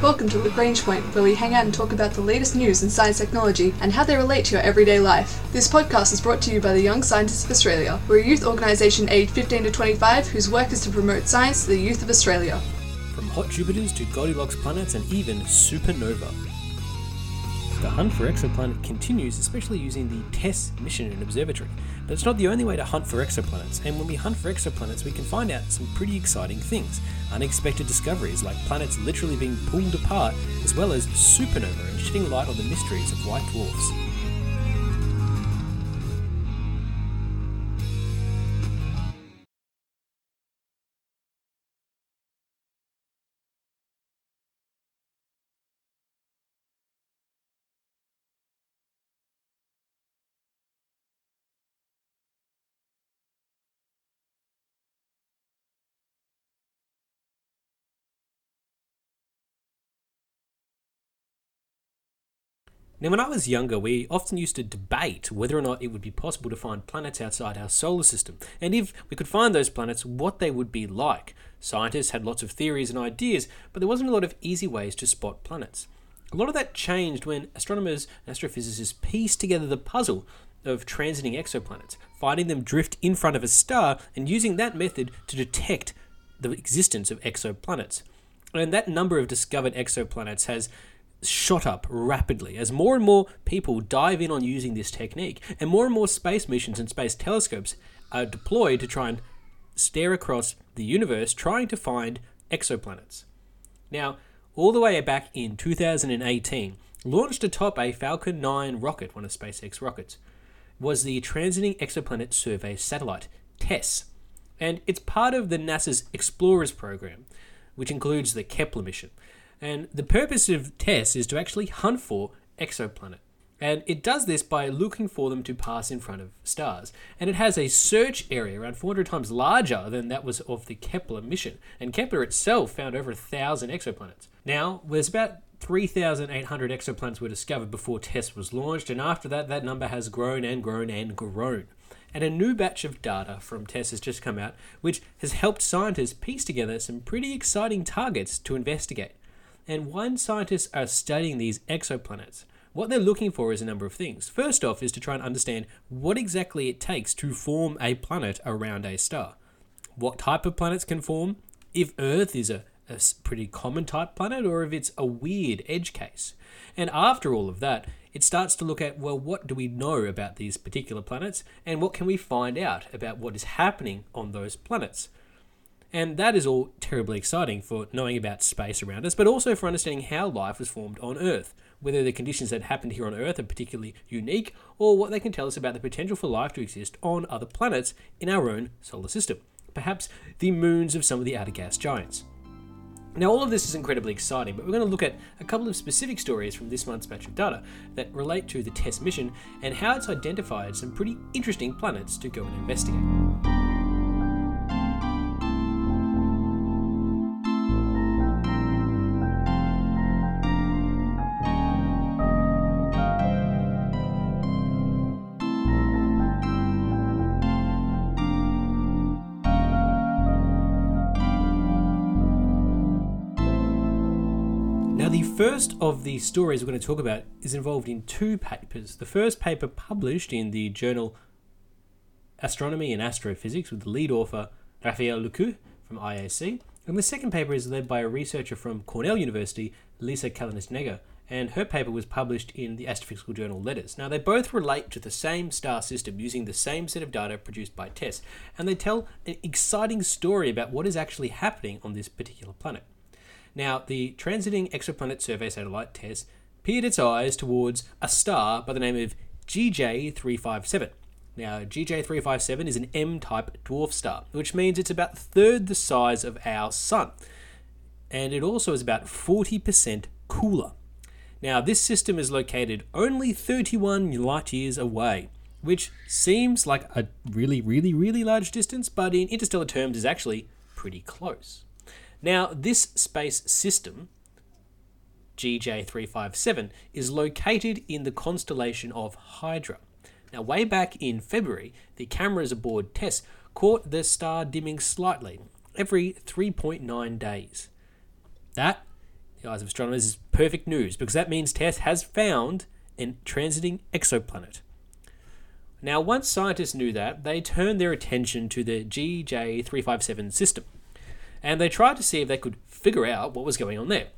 Welcome to Lagrange Point, where we hang out and talk about the latest news in science technology and how they relate to your everyday life. This podcast is brought to you by the Young Scientists of Australia. We're a youth organisation aged 15 to 25 whose work is to promote science to the youth of Australia. From hot Jupiters to Goldilocks planets and even supernova. The hunt for exoplanet continues, especially using the TESS mission and observatory. But it's not the only way to hunt for exoplanets, and when we hunt for exoplanets, we can find out some pretty exciting things. Unexpected discoveries like planets literally being pulled apart, as well as supernova and shedding light on the mysteries of white dwarfs. Now, when I was younger, we often used to debate whether or not it would be possible to find planets outside our solar system, and if we could find those planets, what they would be like. Scientists had lots of theories and ideas, but there wasn't a lot of easy ways to spot planets. A lot of that changed when astronomers and astrophysicists pieced together the puzzle of transiting exoplanets, finding them drift in front of a star, and using that method to detect the existence of exoplanets. And that number of discovered exoplanets has shot up rapidly as more and more people dive in on using this technique, and more and more space missions and space telescopes are deployed to try and stare across the universe trying to find exoplanets. Now, all the way back in 2018, launched atop a Falcon 9 rocket, one of SpaceX rockets, was the Transiting Exoplanet Survey Satellite, TESS. And it's part of the NASA's Explorers program, which includes the Kepler mission. And the purpose of TESS is to actually hunt for exoplanet. And it does this by looking for them to pass in front of stars. And it has a search area around 400 times larger than that was of the Kepler mission. And Kepler itself found over a thousand exoplanets. Now, there's about 3,800 exoplanets were discovered before TESS was launched, and after that, that number has grown and grown and grown. And a new batch of data from TESS has just come out, which has helped scientists piece together some pretty exciting targets to investigate. And when scientists are studying these exoplanets, what they're looking for is a number of things. First off, is to try and understand what exactly it takes to form a planet around a star. What type of planets can form? If Earth is a, a pretty common type planet, or if it's a weird edge case. And after all of that, it starts to look at well, what do we know about these particular planets, and what can we find out about what is happening on those planets? And that is all terribly exciting for knowing about space around us, but also for understanding how life was formed on Earth, whether the conditions that happened here on Earth are particularly unique, or what they can tell us about the potential for life to exist on other planets in our own solar system, perhaps the moons of some of the outer gas giants. Now, all of this is incredibly exciting, but we're going to look at a couple of specific stories from this month's batch of data that relate to the TESS mission and how it's identified some pretty interesting planets to go and investigate. The first of the stories we're going to talk about is involved in two papers. The first paper published in the journal Astronomy and Astrophysics with the lead author Raphael Luque from IAC. And the second paper is led by a researcher from Cornell University, Lisa Kaltenegger, and her paper was published in the Astrophysical Journal Letters. Now, they both relate to the same star system using the same set of data produced by TESS, and they tell an exciting story about what is actually happening on this particular planet. Now, the Transiting Exoplanet Survey Satellite TESS peered its eyes towards a star by the name of GJ357. Now, GJ357 is an M type dwarf star, which means it's about third the size of our Sun. And it also is about 40% cooler. Now, this system is located only 31 light years away, which seems like a really, really, really large distance, but in interstellar terms is actually pretty close. Now, this space system, GJ357, is located in the constellation of Hydra. Now, way back in February, the cameras aboard TESS caught the star dimming slightly every 3.9 days. That the eyes of astronomers, is perfect news because that means TESS has found a transiting exoplanet. Now, once scientists knew that, they turned their attention to the GJ357 system and they tried to see if they could figure out what was going on there.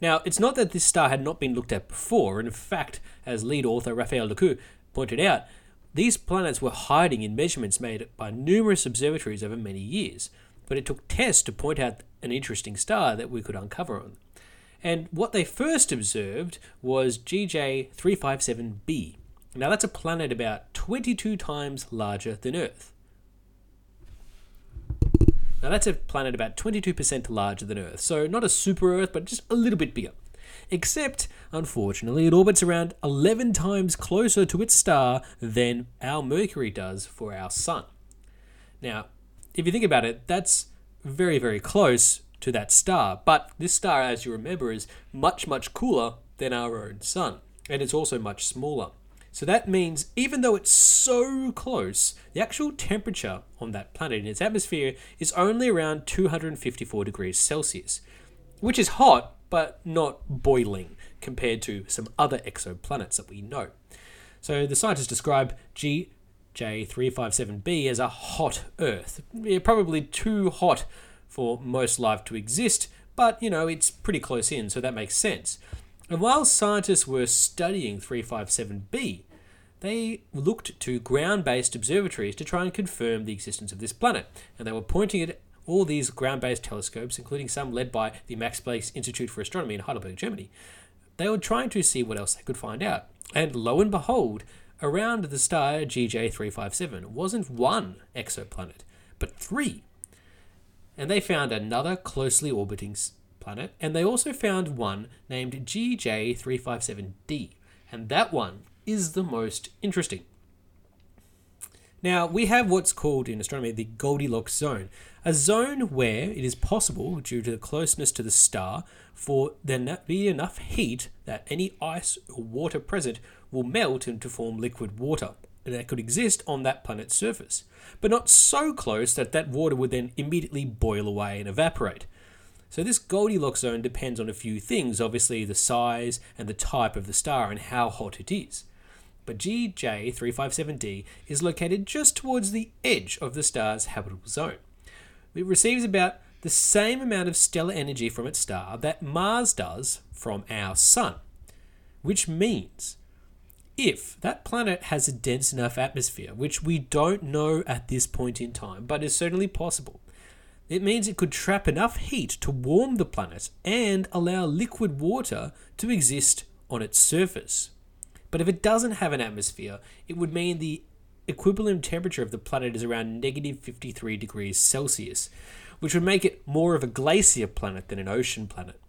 Now, it's not that this star had not been looked at before, in fact, as lead author Raphael Luque pointed out, these planets were hiding in measurements made by numerous observatories over many years, but it took TESS to point out an interesting star that we could uncover on. And what they first observed was GJ357b. Now, that's a planet about 22 times larger than Earth. Now, that's a planet about 22% larger than Earth, so not a super Earth, but just a little bit bigger. Except, unfortunately, it orbits around 11 times closer to its star than our Mercury does for our Sun. Now, if you think about it, that's very, very close to that star, but this star, as you remember, is much, much cooler than our own Sun, and it's also much smaller. So that means even though it's so close, the actual temperature on that planet in its atmosphere is only around 254 degrees Celsius, which is hot but not boiling compared to some other exoplanets that we know. So the scientists describe GJ357b as a hot Earth. Yeah, probably too hot for most life to exist, but you know, it's pretty close in, so that makes sense. And while scientists were studying 357b, they looked to ground based observatories to try and confirm the existence of this planet. And they were pointing at all these ground based telescopes, including some led by the Max Planck Institute for Astronomy in Heidelberg, Germany. They were trying to see what else they could find out. And lo and behold, around the star GJ357 wasn't one exoplanet, but three. And they found another closely orbiting planet, and they also found one named GJ357d, and that one is the most interesting. Now, we have what's called in astronomy the Goldilocks zone, a zone where it is possible, due to the closeness to the star, for there to be enough heat that any ice or water present will melt into form liquid water that could exist on that planet's surface, but not so close that that water would then immediately boil away and evaporate. So this Goldilocks zone depends on a few things, obviously the size and the type of the star and how hot it is. But GJ357d is located just towards the edge of the star's habitable zone. It receives about the same amount of stellar energy from its star that Mars does from our Sun, which means if that planet has a dense enough atmosphere, which we don't know at this point in time, but is certainly possible, it means it could trap enough heat to warm the planet and allow liquid water to exist on its surface. But if it doesn't have an atmosphere, it would mean the equilibrium temperature of the planet is around negative 53 degrees Celsius, which would make it more of a glacier planet than an ocean planet.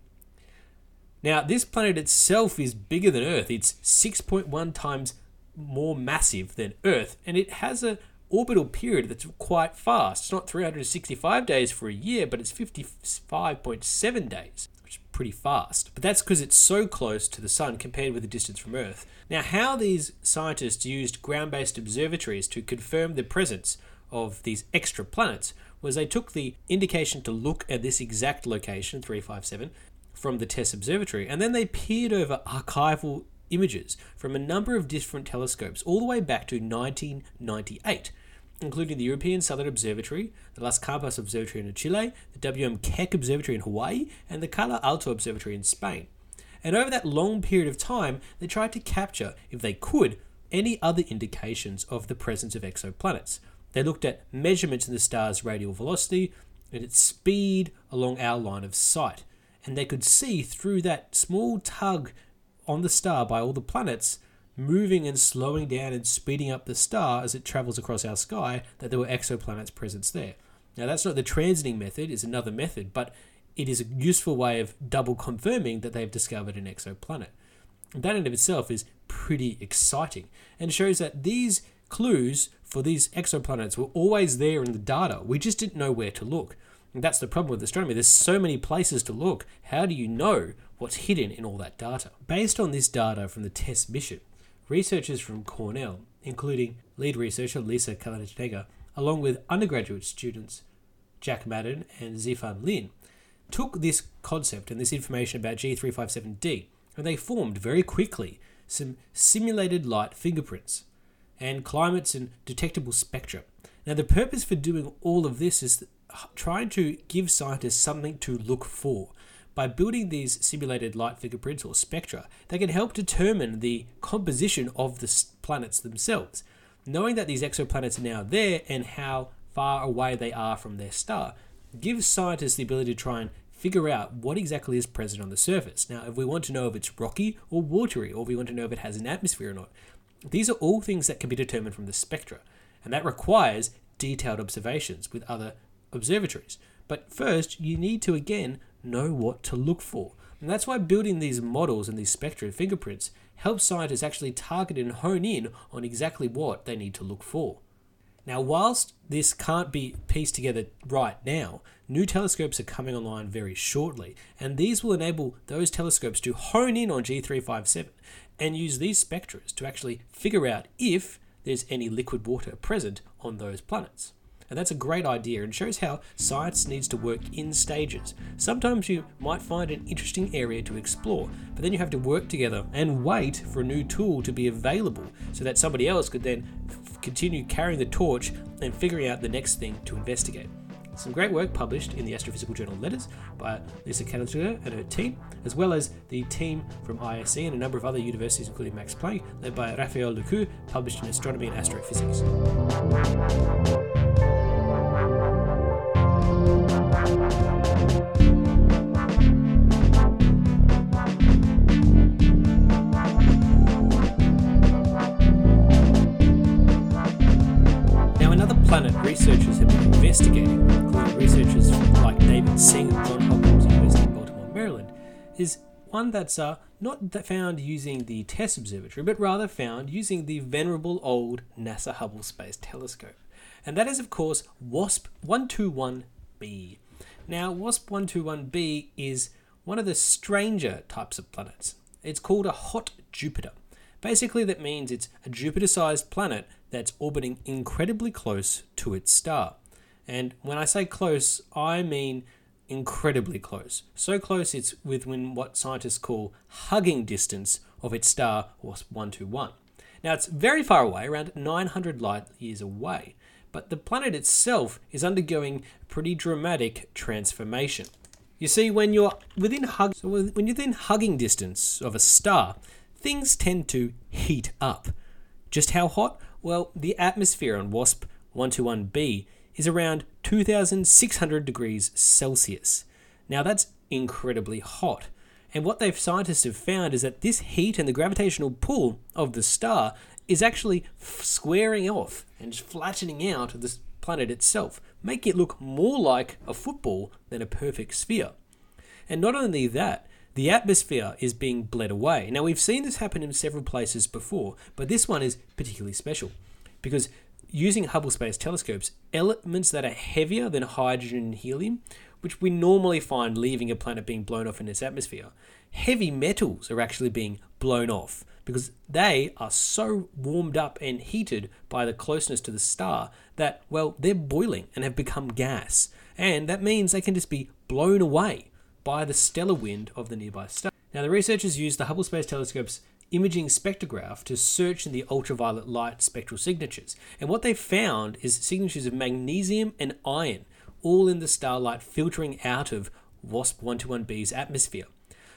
Now, this planet itself is bigger than Earth. It's 6.1 times more massive than Earth, and it has a orbital period that's quite fast. It's not 365 days for a year, but it's 55.7 days, which is pretty fast. But that's because it's so close to the Sun compared with the distance from Earth. Now, how these scientists used ground based observatories to confirm the presence of these extra planets was they took the indication to look at this exact location, 357, from the TESS Observatory, and then they peered over archival images from a number of different telescopes all the way back to 1998 including the European Southern Observatory, the Las Campanas Observatory in Chile, the W.M. Keck Observatory in Hawaii, and the Calar Alto Observatory in Spain. And over that long period of time, they tried to capture, if they could, any other indications of the presence of exoplanets. They looked at measurements in the star's radial velocity and its speed along our line of sight. And they could see through that small tug on the star by all the planets moving and slowing down and speeding up the star as it travels across our sky that there were exoplanets present there. Now, that's not the transiting method, it's another method, but it is a useful way of double confirming that they've discovered an exoplanet. That in of itself is pretty exciting and shows that these clues for these exoplanets were always there in the data. We just didn't know where to look. And that's the problem with astronomy. There's so many places to look. How do you know what's hidden in all that data? Based on this data from the TESS mission, researchers from Cornell, including lead researcher Lisa Kaltenegger, along with undergraduate students Jack Madden and Zifan Lin, took this concept and this information about G357D and they formed very quickly some simulated light fingerprints and climates and detectable spectra. Now, the purpose for doing all of this is trying to give scientists something to look for. By building these simulated light fingerprints or spectra, they can help determine the composition of the planets themselves. Knowing that these exoplanets are now there and how far away they are from their star gives scientists the ability to try and figure out what exactly is present on the surface. Now, if we want to know if it's rocky or watery, or if we want to know if it has an atmosphere or not, these are all things that can be determined from the spectra, and that requires detailed observations with other observatories. But first, you need to again know what to look for. And that's why building these models and these spectra and fingerprints helps scientists actually target and hone in on exactly what they need to look for. Now, whilst this can't be pieced together right now, new telescopes are coming online very shortly, and these will enable those telescopes to hone in on G357 and use these spectras to actually figure out if there's any liquid water present on those planets. And that's a great idea and shows how science needs to work in stages. Sometimes you might find an interesting area to explore, but then you have to work together and wait for a new tool to be available so that somebody else could then f- continue carrying the torch and figuring out the next thing to investigate. Some great work published in the Astrophysical Journal Letters by Lisa Kaltenegger and her team, as well as the team from ISC and a number of other universities, including Max Planck, led by Raphael Luque, published in Astronomy and Astrophysics. Have been investigating, including researchers like David Sing at Johns Hopkins University in Baltimore, Maryland, is one that's uh, not found using the TESS Observatory, but rather found using the venerable old NASA Hubble Space Telescope. And that is, of course, WASP 121b. Now, WASP 121b is one of the stranger types of planets. It's called a hot Jupiter. Basically, that means it's a Jupiter sized planet that's orbiting incredibly close to its star. And when I say close, I mean incredibly close. So close it's within what scientists call hugging distance of its star, WASP 121. Now it's very far away, around 900 light years away, but the planet itself is undergoing pretty dramatic transformation. You see, when you're within hug, so when you're within hugging distance of a star, things tend to heat up. Just how hot? Well, the atmosphere on WASP 121b is around 2600 degrees Celsius. Now that's incredibly hot. And what they've scientists have found is that this heat and the gravitational pull of the star is actually squaring off and flattening out the planet itself, making it look more like a football than a perfect sphere. And not only that, the atmosphere is being bled away. Now, we've seen this happen in several places before, but this one is particularly special because using Hubble Space Telescopes, elements that are heavier than hydrogen and helium, which we normally find leaving a planet being blown off in its atmosphere, heavy metals are actually being blown off because they are so warmed up and heated by the closeness to the star that, well, they're boiling and have become gas. And that means they can just be blown away by the stellar wind of the nearby star. Now, the researchers used the Hubble Space Telescope's imaging spectrograph to search in the ultraviolet light spectral signatures. And what they found is signatures of magnesium and iron, all in the starlight filtering out of WASP 121b's atmosphere.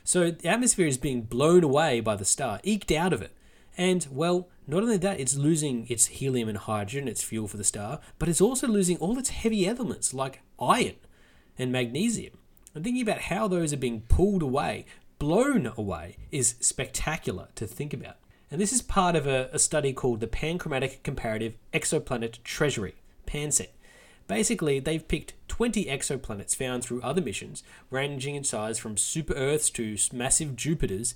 So the atmosphere is being blown away by the star, eked out of it. And, well, not only that, it's losing its helium and hydrogen, its fuel for the star, but it's also losing all its heavy elements like iron and magnesium and thinking about how those are being pulled away, blown away, is spectacular to think about. And this is part of a, a study called the Panchromatic Comparative Exoplanet Treasury, PanCET. Basically, they've picked 20 exoplanets found through other missions, ranging in size from super Earths to massive Jupiters,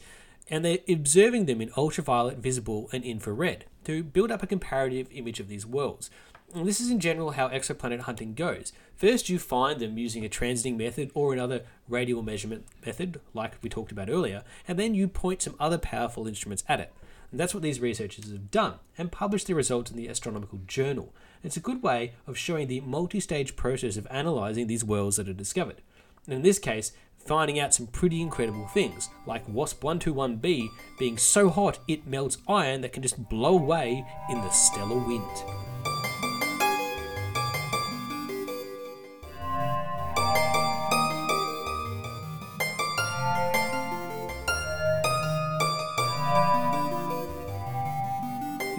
and they're observing them in ultraviolet, visible, and infrared to build up a comparative image of these worlds. And this is in general how exoplanet hunting goes. First, you find them using a transiting method or another radial measurement method, like we talked about earlier, and then you point some other powerful instruments at it. And that's what these researchers have done and published the results in the Astronomical Journal. It's a good way of showing the multi stage process of analysing these worlds that are discovered. And in this case, finding out some pretty incredible things, like WASP 121b being so hot it melts iron that can just blow away in the stellar wind.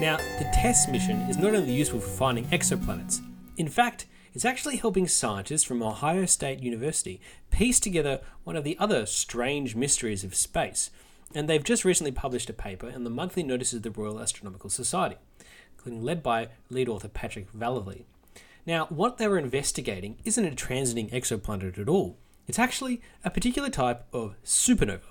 Now, the TESS mission is not only useful for finding exoplanets, in fact, it's actually helping scientists from Ohio State University piece together one of the other strange mysteries of space. And they've just recently published a paper in the monthly notices of the Royal Astronomical Society, including led by lead author Patrick Vallely. Now, what they were investigating isn't a transiting exoplanet at all. It's actually a particular type of supernova.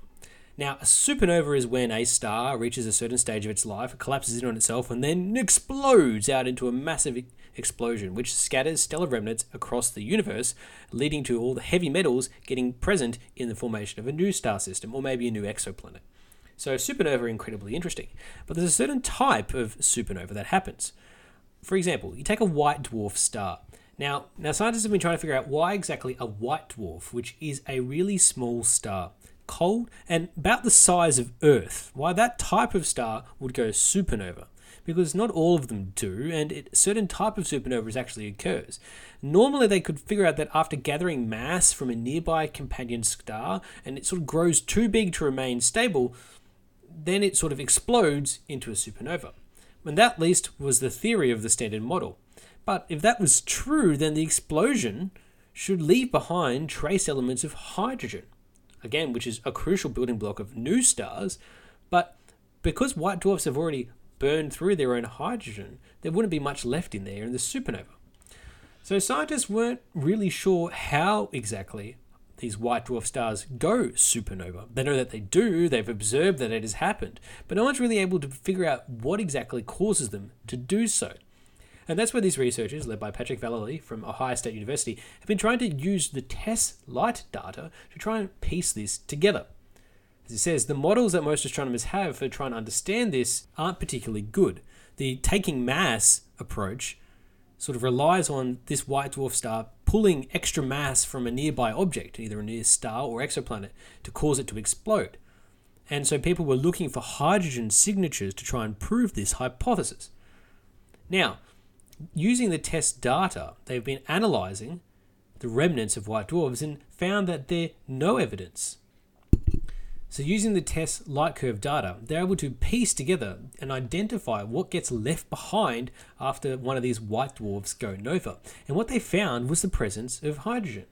Now, a supernova is when a star reaches a certain stage of its life, collapses in on itself, and then explodes out into a massive explosion, which scatters stellar remnants across the universe, leading to all the heavy metals getting present in the formation of a new star system, or maybe a new exoplanet. So, supernova are incredibly interesting. But there's a certain type of supernova that happens. For example, you take a white dwarf star. Now, now scientists have been trying to figure out why exactly a white dwarf, which is a really small star, cold and about the size of Earth, why that type of star would go supernova. Because not all of them do, and a certain type of supernovas actually occurs. Normally, they could figure out that after gathering mass from a nearby companion star and it sort of grows too big to remain stable, then it sort of explodes into a supernova. And that, at least, was the theory of the standard model. But if that was true, then the explosion should leave behind trace elements of hydrogen again, which is a crucial building block of new stars. But because white dwarfs have already burned through their own hydrogen, there wouldn't be much left in there in the supernova. So scientists weren't really sure how exactly these white dwarf stars go supernova. They know that they do, they've observed that it has happened, but no one's really able to figure out what exactly causes them to do so. And that's where these researchers, led by Patrick Vallely from Ohio State University, have been trying to use the TESS light data to try and piece this together. As it says, the models that most astronomers have for trying to understand this aren't particularly good. The taking mass approach sort of relies on this white dwarf star pulling extra mass from a nearby object, either a near star or exoplanet, to cause it to explode. And so people were looking for hydrogen signatures to try and prove this hypothesis. Now, using the TESS data, they've been analysing the remnants of white dwarfs and found that there's no evidence. So, using the TESS light curve data, they're able to piece together and identify what gets left behind after one of these white dwarfs go nova. And what they found was the presence of hydrogen.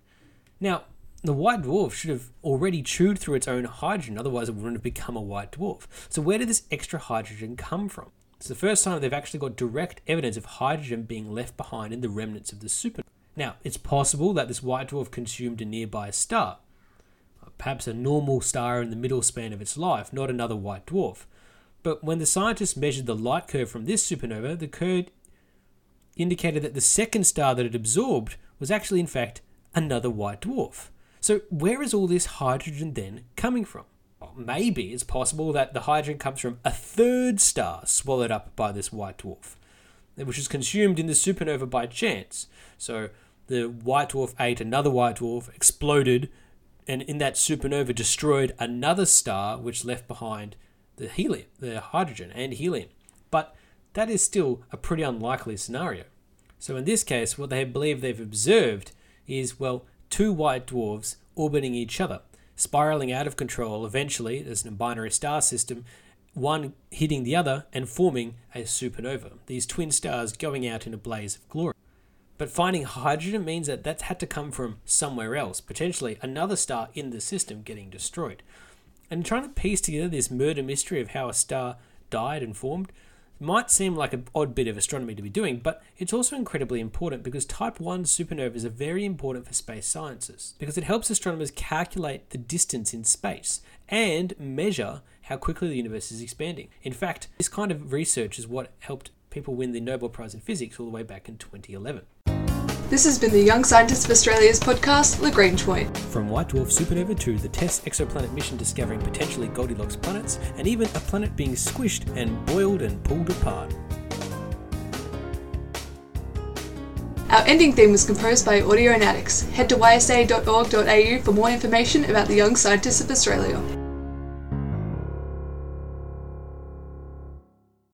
Now, the white dwarf should have already chewed through its own hydrogen, otherwise, it wouldn't have become a white dwarf. So, where did this extra hydrogen come from? It's the first time they've actually got direct evidence of hydrogen being left behind in the remnants of the supernova. Now, it's possible that this white dwarf consumed a nearby star, perhaps a normal star in the middle span of its life, not another white dwarf. But when the scientists measured the light curve from this supernova, the curve indicated that the second star that it absorbed was actually, in fact, another white dwarf. So, where is all this hydrogen then coming from? Maybe it's possible that the hydrogen comes from a third star swallowed up by this white dwarf, which is consumed in the supernova by chance. So the white dwarf ate another white dwarf, exploded, and in that supernova destroyed another star, which left behind the helium, the hydrogen and helium. But that is still a pretty unlikely scenario. So in this case, what they believe they've observed is well, two white dwarfs orbiting each other spiraling out of control eventually as a binary star system, one hitting the other and forming a supernova, these twin stars going out in a blaze of glory. But finding hydrogen means that that's had to come from somewhere else, potentially another star in the system getting destroyed. And trying to piece together this murder mystery of how a star died and formed, might seem like an odd bit of astronomy to be doing, but it's also incredibly important because type 1 supernovas are very important for space sciences because it helps astronomers calculate the distance in space and measure how quickly the universe is expanding. In fact, this kind of research is what helped people win the Nobel Prize in Physics all the way back in 2011. This has been the Young Scientists of Australia's podcast, Lagrange Point. From white dwarf supernova to the TESS exoplanet mission discovering potentially Goldilocks planets, and even a planet being squished and boiled and pulled apart. Our ending theme was composed by Audionautics. Head to ysa.org.au for more information about the Young Scientists of Australia.